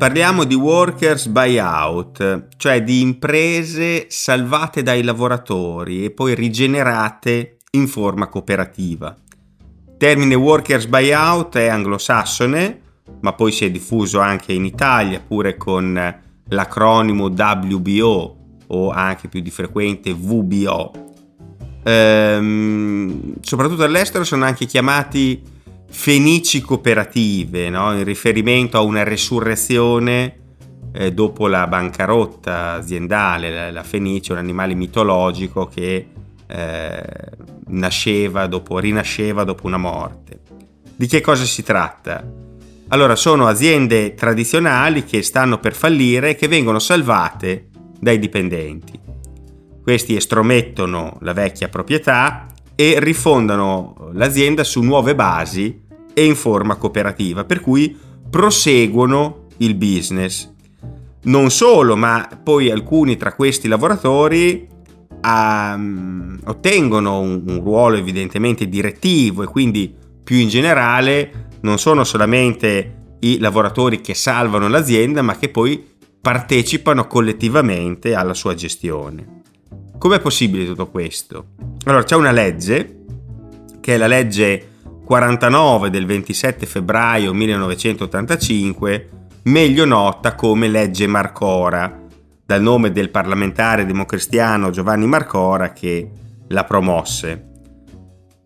Parliamo di workers buyout, cioè di imprese salvate dai lavoratori e poi rigenerate in forma cooperativa. Il termine workers buyout è anglosassone, ma poi si è diffuso anche in Italia pure con l'acronimo WBO o anche più di frequente VBO. Ehm, soprattutto all'estero sono anche chiamati fenici cooperative, no? in riferimento a una resurrezione eh, dopo la bancarotta aziendale. La, la, fenice un animale mitologico che eh, nasceva dopo, rinasceva dopo una morte. Di che cosa si tratta? Allora, sono aziende tradizionali che stanno per fallire e che vengono salvate dai dipendenti. Questi estromettono la vecchia proprietà e rifondano l'azienda su nuove basi e in forma cooperativa, per cui proseguono il business. Non solo, ma poi alcuni tra questi lavoratori um, ottengono un, un ruolo evidentemente direttivo e quindi più in generale non sono solamente i lavoratori che salvano l'azienda, ma che poi partecipano collettivamente alla sua gestione. Com'è possibile tutto questo? Allora, c'è una legge, che è la legge 49 del 27 febbraio 1985, meglio nota come legge Marcora, dal nome del parlamentare democristiano Giovanni Marcora che la promosse.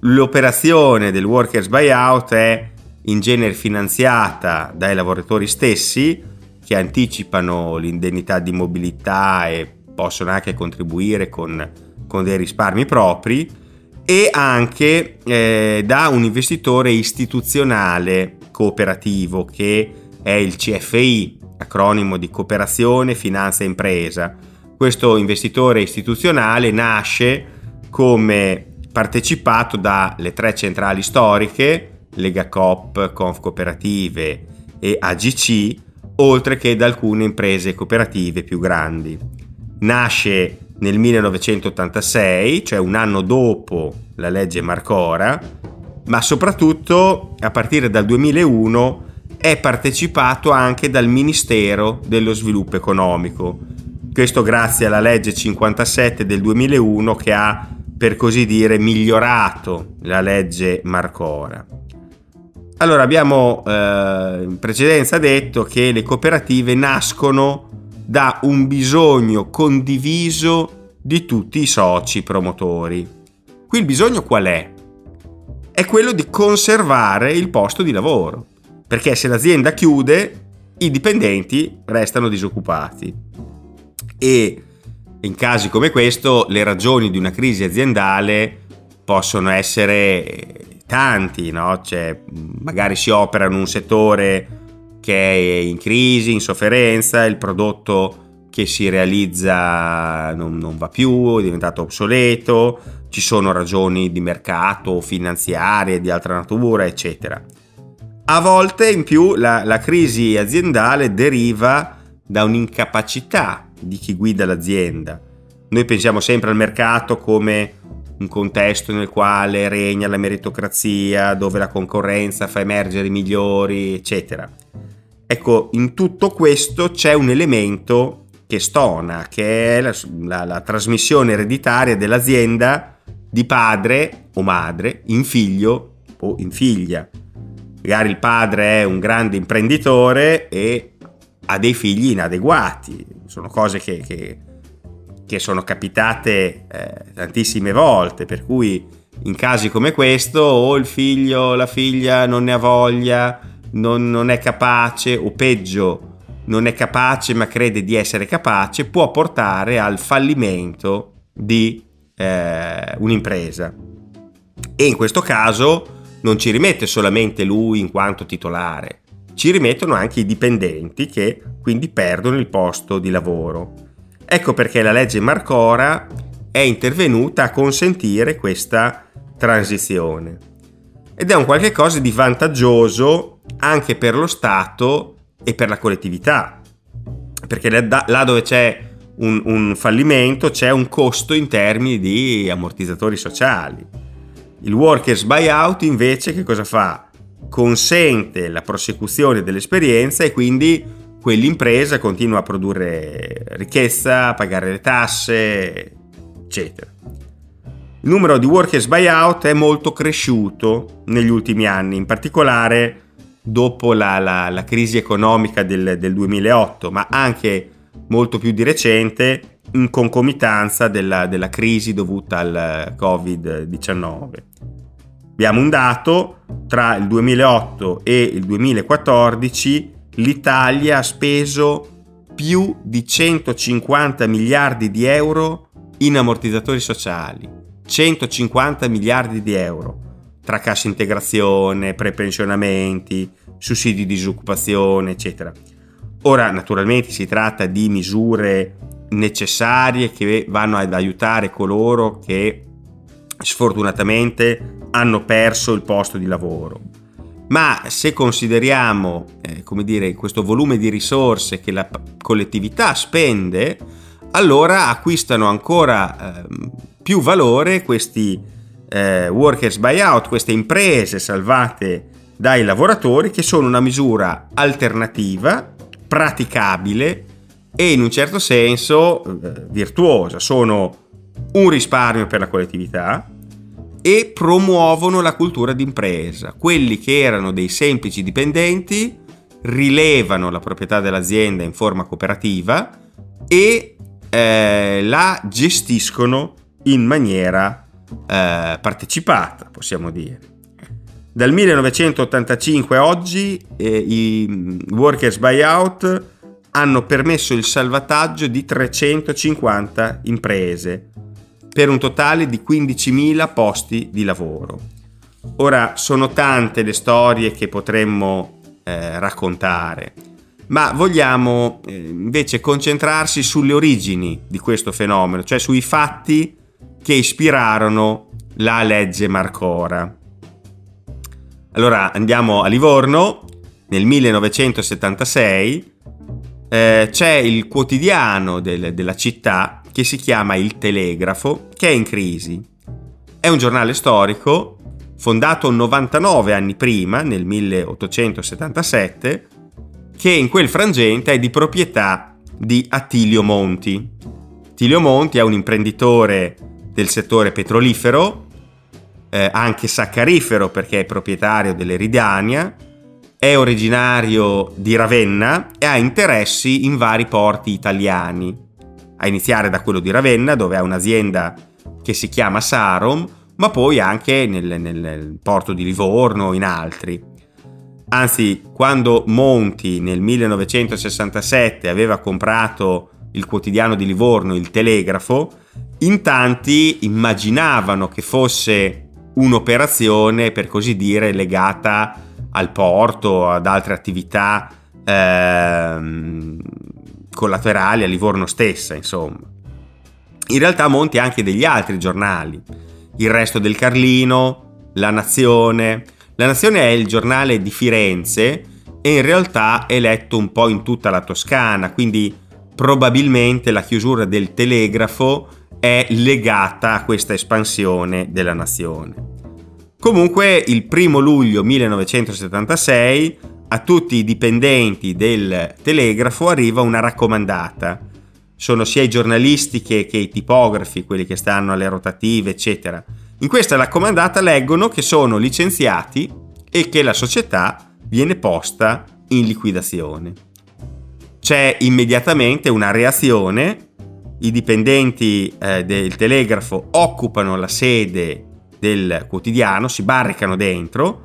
L'operazione del workers buyout è in genere finanziata dai lavoratori stessi che anticipano l'indennità di mobilità e possono anche contribuire con, con dei risparmi propri e anche eh, da un investitore istituzionale cooperativo che è il CFI, acronimo di Cooperazione Finanza Impresa. Questo investitore istituzionale nasce come partecipato dalle tre centrali storiche, Lega Coop, Conf Cooperative e AGC, oltre che da alcune imprese cooperative più grandi nasce nel 1986, cioè un anno dopo la legge Marcora, ma soprattutto a partire dal 2001 è partecipato anche dal Ministero dello Sviluppo Economico. Questo grazie alla legge 57 del 2001 che ha, per così dire, migliorato la legge Marcora. Allora abbiamo eh, in precedenza detto che le cooperative nascono da un bisogno condiviso di tutti i soci promotori. Qui il bisogno qual è? È quello di conservare il posto di lavoro, perché se l'azienda chiude i dipendenti restano disoccupati e in casi come questo le ragioni di una crisi aziendale possono essere tanti, no? cioè, magari si opera in un settore che è in crisi, in sofferenza, il prodotto che si realizza non, non va più, è diventato obsoleto, ci sono ragioni di mercato, finanziarie, di altra natura, eccetera. A volte in più la, la crisi aziendale deriva da un'incapacità di chi guida l'azienda. Noi pensiamo sempre al mercato come un contesto nel quale regna la meritocrazia, dove la concorrenza fa emergere i migliori, eccetera. Ecco, in tutto questo c'è un elemento che stona, che è la, la, la trasmissione ereditaria dell'azienda di padre o madre in figlio o in figlia. Magari il padre è un grande imprenditore e ha dei figli inadeguati. Sono cose che, che, che sono capitate eh, tantissime volte, per cui in casi come questo o il figlio o la figlia non ne ha voglia non, non è capace o peggio non è capace ma crede di essere capace può portare al fallimento di eh, un'impresa. E in questo caso non ci rimette solamente lui in quanto titolare ci rimettono anche i dipendenti che quindi perdono il posto di lavoro ecco perché la legge Marcora è intervenuta a consentire questa transizione ed è un qualche cosa di vantaggioso anche per lo Stato e per la collettività. Perché là dove c'è un, un fallimento c'è un costo in termini di ammortizzatori sociali. Il workers buyout invece che cosa fa? Consente la prosecuzione dell'esperienza e quindi quell'impresa continua a produrre ricchezza, a pagare le tasse, eccetera. Il numero di workers buyout è molto cresciuto negli ultimi anni, in particolare dopo la, la, la crisi economica del, del, 2008, ma anche molto più di recente in concomitanza della, della crisi dovuta al Covid-19. Abbiamo un dato, tra il 2008 e il 2014 l'Italia ha speso più di 150 miliardi di euro in ammortizzatori sociali. 150 miliardi di euro tra cassa integrazione, prepensionamenti, sussidi di disoccupazione, eccetera. Ora, naturalmente si tratta di misure necessarie che vanno ad aiutare coloro che sfortunatamente hanno perso il posto di lavoro. Ma se consideriamo, eh, come dire, questo volume di risorse che la collettività spende, allora acquistano ancora eh, più valore questi eh, workers buyout, queste imprese salvate dai lavoratori che sono una misura alternativa, praticabile e in un certo senso eh, virtuosa. Sono un risparmio per la collettività e promuovono la cultura d'impresa. Quelli che erano dei semplici dipendenti rilevano la proprietà dell'azienda in forma cooperativa e eh, la gestiscono in maniera eh, partecipata, possiamo dire. Dal 1985 a oggi eh, i workers buyout hanno permesso il salvataggio di 350 imprese per un totale di 15.000 posti di lavoro. Ora sono tante le storie che potremmo eh, raccontare, ma vogliamo eh, invece concentrarsi sulle origini di questo fenomeno, cioè sui fatti che ispirarono la legge Marcora. Allora andiamo a Livorno, nel 1976 eh, c'è il quotidiano del, della città che si chiama Il Telegrafo, che è in crisi. È un giornale storico fondato 99 anni prima, nel 1877, che in quel frangente è di proprietà di Attilio Monti. Attilio Monti è un imprenditore del settore petrolifero, eh, anche saccarifero perché è proprietario dell'Eridania, è originario di Ravenna e ha interessi in vari porti italiani, a iniziare da quello di Ravenna dove ha un'azienda che si chiama Sarom, ma poi anche nel, nel porto di Livorno, in altri. Anzi, quando Monti nel 1967 aveva comprato il quotidiano di Livorno, il Telegrafo, in tanti immaginavano che fosse un'operazione, per così dire, legata al porto, ad altre attività ehm, collaterali a Livorno stessa, insomma. In realtà Monti ha anche degli altri giornali, il resto del Carlino, La Nazione. La Nazione è il giornale di Firenze e in realtà è letto un po' in tutta la Toscana, quindi probabilmente la chiusura del telegrafo è legata a questa espansione della nazione. Comunque il primo luglio 1976 a tutti i dipendenti del telegrafo arriva una raccomandata. Sono sia i giornalisti che, che i tipografi, quelli che stanno alle rotative, eccetera. In questa raccomandata leggono che sono licenziati e che la società viene posta in liquidazione. C'è immediatamente una reazione i dipendenti eh, del telegrafo occupano la sede del quotidiano, si barricano dentro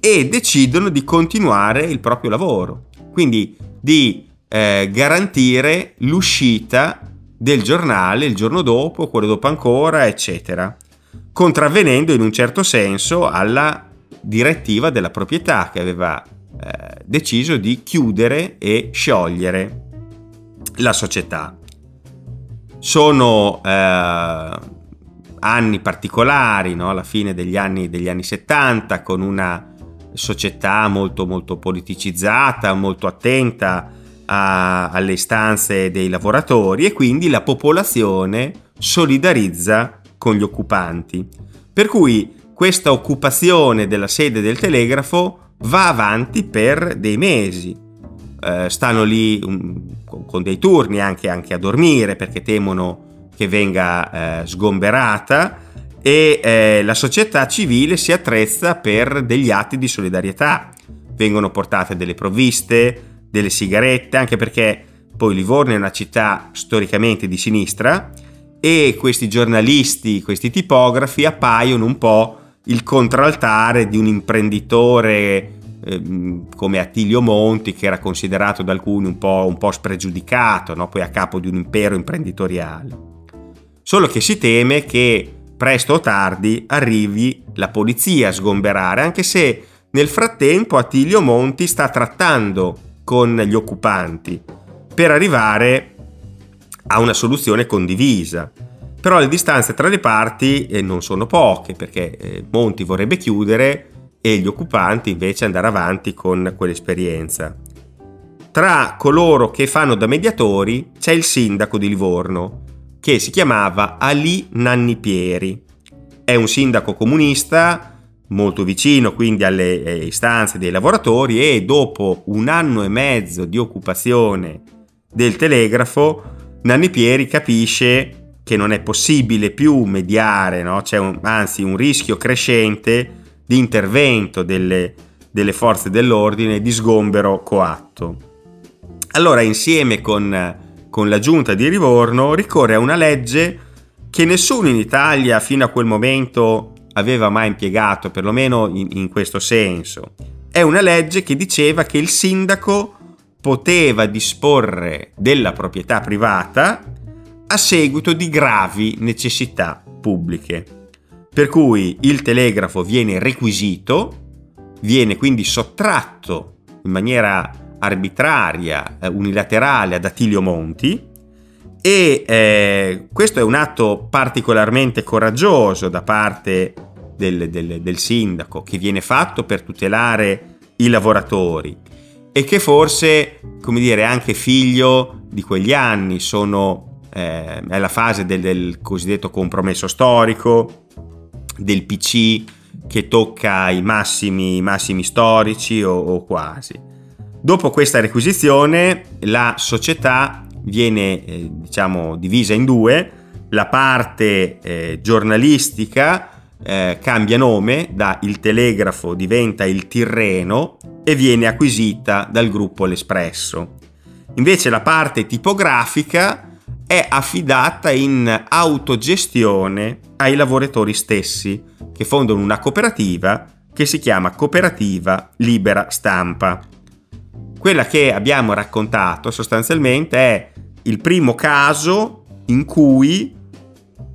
e decidono di continuare il proprio lavoro, quindi di eh, garantire l'uscita del giornale il giorno dopo, quello dopo ancora, eccetera, contravvenendo in un certo senso alla direttiva della proprietà che aveva eh, deciso di chiudere e sciogliere la società. Sono eh, anni particolari, no? alla fine degli anni, degli anni 70, con una società molto, molto politicizzata, molto attenta a, alle istanze dei lavoratori e quindi la popolazione solidarizza con gli occupanti. Per cui questa occupazione della sede del telegrafo va avanti per dei mesi. Eh, stanno lì um, con dei turni anche, anche, a dormire perché temono che venga eh, sgomberata e eh, la società civile si attrezza per degli atti di solidarietà. Vengono portate delle provviste, delle sigarette, anche perché poi Livorno è una città storicamente di sinistra e questi giornalisti, questi tipografi appaiono un po' il contraltare di un imprenditore eh, come Attilio Monti che era considerato da alcuni un po', un po spregiudicato, no? poi a capo di un impero imprenditoriale. Solo che si teme che presto o tardi arrivi la polizia a sgomberare, anche se nel frattempo Attilio Monti sta trattando con gli occupanti per arrivare a una soluzione condivisa. Però le distanze tra le parti eh, non sono poche perché eh, Monti vorrebbe chiudere e gli occupanti invece andare avanti con quell'esperienza. Tra coloro che fanno da mediatori c'è il sindaco di Livorno che si chiamava Ali Nannipieri. È un sindaco comunista molto vicino quindi alle eh, istanze dei lavoratori e dopo un anno e mezzo di occupazione del telegrafo, Nanni Pieri capisce che non è possibile più mediare, no? c'è un, anzi un rischio crescente di intervento delle, delle forze dell'ordine di sgombero coatto. Allora insieme con, con la giunta di Livorno ricorre a una legge che nessuno in Italia fino a quel momento aveva mai impiegato, perlomeno in, in questo senso. È una legge che diceva che il sindaco poteva disporre della proprietà privata a seguito di gravi necessità pubbliche. Per cui il telegrafo viene requisito, viene quindi sottratto in maniera arbitraria, eh, unilaterale ad Attilio Monti e eh, questo è un atto particolarmente coraggioso da parte del, del, del sindaco che viene fatto per tutelare i lavoratori e che forse, come dire, è anche figlio di quegli anni, sono, eh, è la fase del, del, cosiddetto compromesso storico, del PC che tocca i massimi, massimi storici o, o, quasi. Dopo questa requisizione la società viene eh, diciamo divisa in due, la parte eh, giornalistica eh, cambia nome, da Il Telegrafo diventa Il Tirreno e viene acquisita dal gruppo L'Espresso. Invece la parte tipografica è affidata in autogestione ai lavoratori stessi che fondano una cooperativa che si chiama Cooperativa Libera Stampa. Quella che abbiamo raccontato sostanzialmente è il primo caso in cui,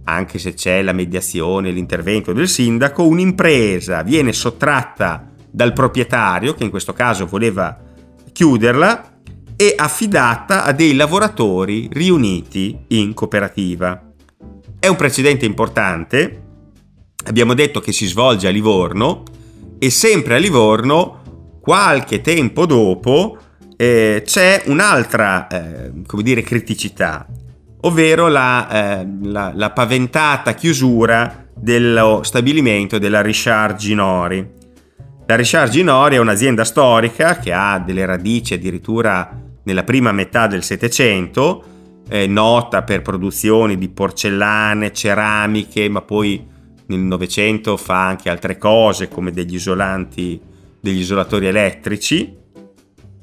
anche se c'è la mediazione, l'intervento del sindaco, un'impresa viene sottratta dal proprietario, che in questo caso voleva chiuderla, e affidata a dei lavoratori riuniti in cooperativa. È un precedente importante, abbiamo detto che si svolge a Livorno e sempre a Livorno qualche tempo dopo eh, c'è un'altra eh, come dire, criticità, ovvero la, eh, la, la, paventata chiusura dello stabilimento della Richard Ginori. La Richard Ginori è un'azienda storica che ha delle radici addirittura nella prima metà del Settecento, nota per produzioni di porcellane, ceramiche, ma poi nel Novecento fa anche altre cose come degli isolanti degli isolatori elettrici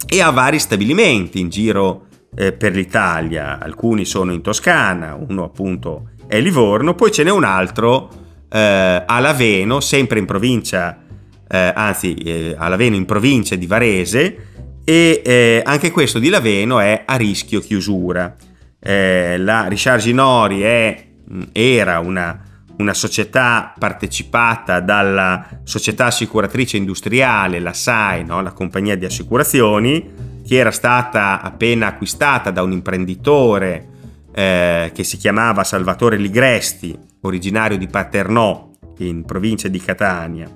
e ha vari stabilimenti in giro eh, per l'Italia. Alcuni sono in Toscana, uno appunto è Livorno, poi ce n'è un altro eh, a Laveno, sempre in provincia, eh, anzi eh, a Laveno in provincia di Varese e eh, anche questo di Laveno è a rischio chiusura. Eh, la Richard Ginori era una una società partecipata dalla società assicuratrice industriale, la SAI, no? la compagnia di assicurazioni, che era stata appena acquistata da un imprenditore eh, che si chiamava Salvatore Ligresti, originario di Paternò, in provincia di Catania.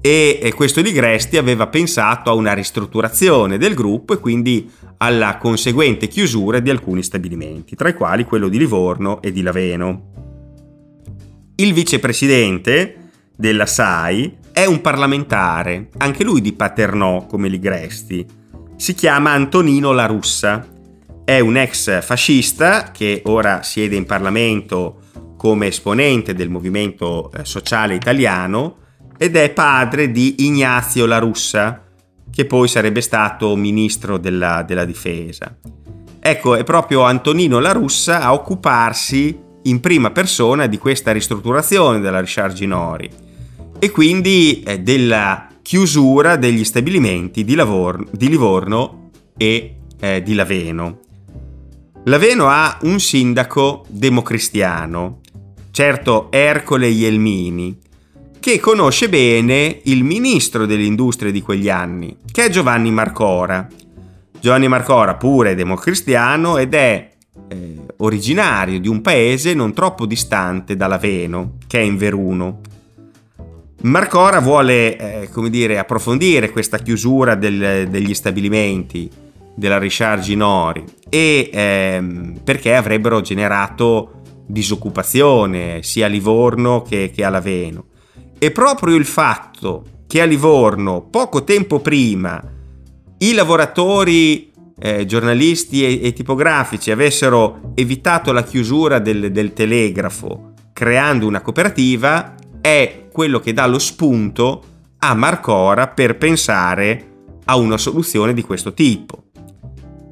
e questo Ligresti aveva pensato a una ristrutturazione del gruppo e quindi alla conseguente chiusura di alcuni stabilimenti, tra i quali quello di Livorno e di Laveno. Il vicepresidente della SAI è un parlamentare, anche lui di Paternò come Ligresti. Si chiama Antonino La Russa. È un ex fascista che ora siede in Parlamento come esponente del movimento eh, sociale italiano ed è padre di Ignazio La Russa, che poi sarebbe stato ministro della, della difesa. Ecco, è proprio Antonino La Russa a occuparsi in prima persona di questa ristrutturazione della Richard Ginori e quindi eh, della chiusura degli stabilimenti di, Lavor- di Livorno e eh, di Laveno. Laveno ha un sindaco democristiano, certo Ercole Ielmini, che conosce bene il ministro delle industrie di quegli anni, che è Giovanni Marcora. Giovanni Marcora pure democristiano ed è eh, originario di un paese non troppo distante da Laveno, che è in Veruno. Marcora vuole, eh, come dire, approfondire questa chiusura del, degli stabilimenti della Richard Ginori e ehm, perché avrebbero generato disoccupazione sia a Livorno che, che a Laveno. E proprio il fatto che a Livorno, poco tempo prima, i lavoratori eh, giornalisti e, e, tipografici avessero evitato la chiusura del, del telegrafo creando una cooperativa, è quello che dà lo spunto a Marcora per pensare a una soluzione di questo tipo.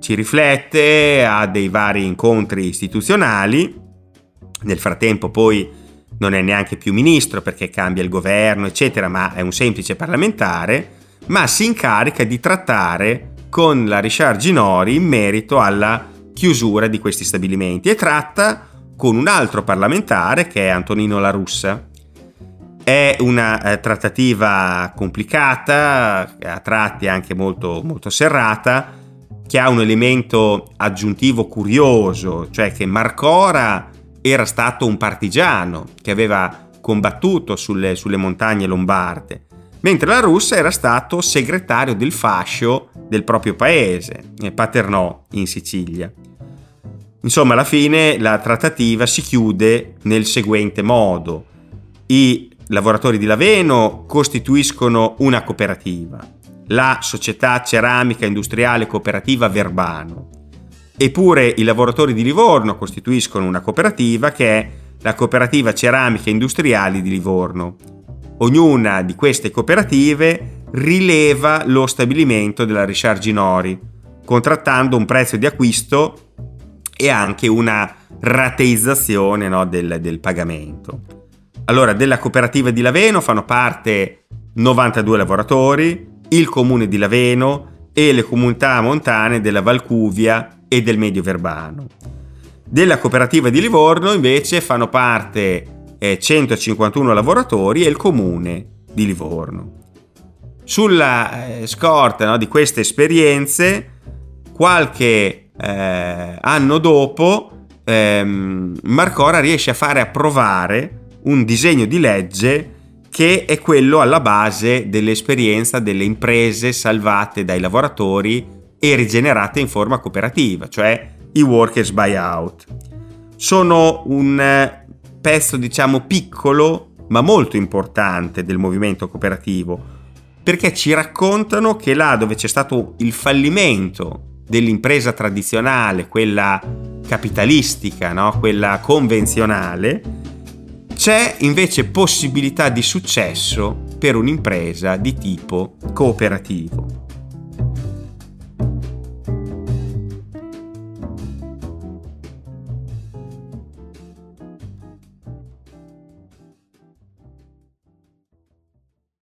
Ci riflette, ha dei vari incontri istituzionali, nel frattempo poi non è neanche più ministro perché cambia il governo, eccetera, ma è un semplice parlamentare, ma si incarica di trattare con la Richard Ginori in merito alla chiusura di questi stabilimenti e tratta con un altro parlamentare che è Antonino La Russa. È una eh, trattativa complicata, a tratti anche molto, molto serrata, che ha un elemento aggiuntivo curioso, cioè che Marcora era stato un partigiano che aveva combattuto sulle, sulle montagne lombarde, mentre la Russia era stato segretario del fascio del proprio paese, Paternò in Sicilia. Insomma, alla fine la trattativa si chiude nel seguente modo. I lavoratori di Laveno costituiscono una cooperativa, la Società Ceramica Industriale Cooperativa Verbano, Eppure i lavoratori di Livorno costituiscono una cooperativa che è la Cooperativa Ceramiche Industriali di Livorno. Ognuna di queste cooperative rileva lo stabilimento della Richard Ginori, contrattando un prezzo di acquisto e anche una rateizzazione no, del, del pagamento. Allora, della cooperativa di Laveno fanno parte 92 lavoratori, il comune di Laveno e le comunità montane della Valcuvia e del Medio Verbano. Della cooperativa di Livorno invece fanno parte eh, 151 lavoratori e il comune di Livorno. Sulla eh, scorta no, di queste esperienze, qualche eh, anno dopo, ehm, Marcora riesce a fare approvare un disegno di legge che è quello alla base dell'esperienza delle imprese salvate dai lavoratori e rigenerate in forma cooperativa, cioè i workers buyout. Sono un pezzo, diciamo, piccolo ma molto importante del movimento cooperativo, perché ci raccontano che là dove c'è stato il fallimento dell'impresa tradizionale, quella capitalistica, no? quella convenzionale, c'è invece possibilità di successo per un'impresa di tipo cooperativo.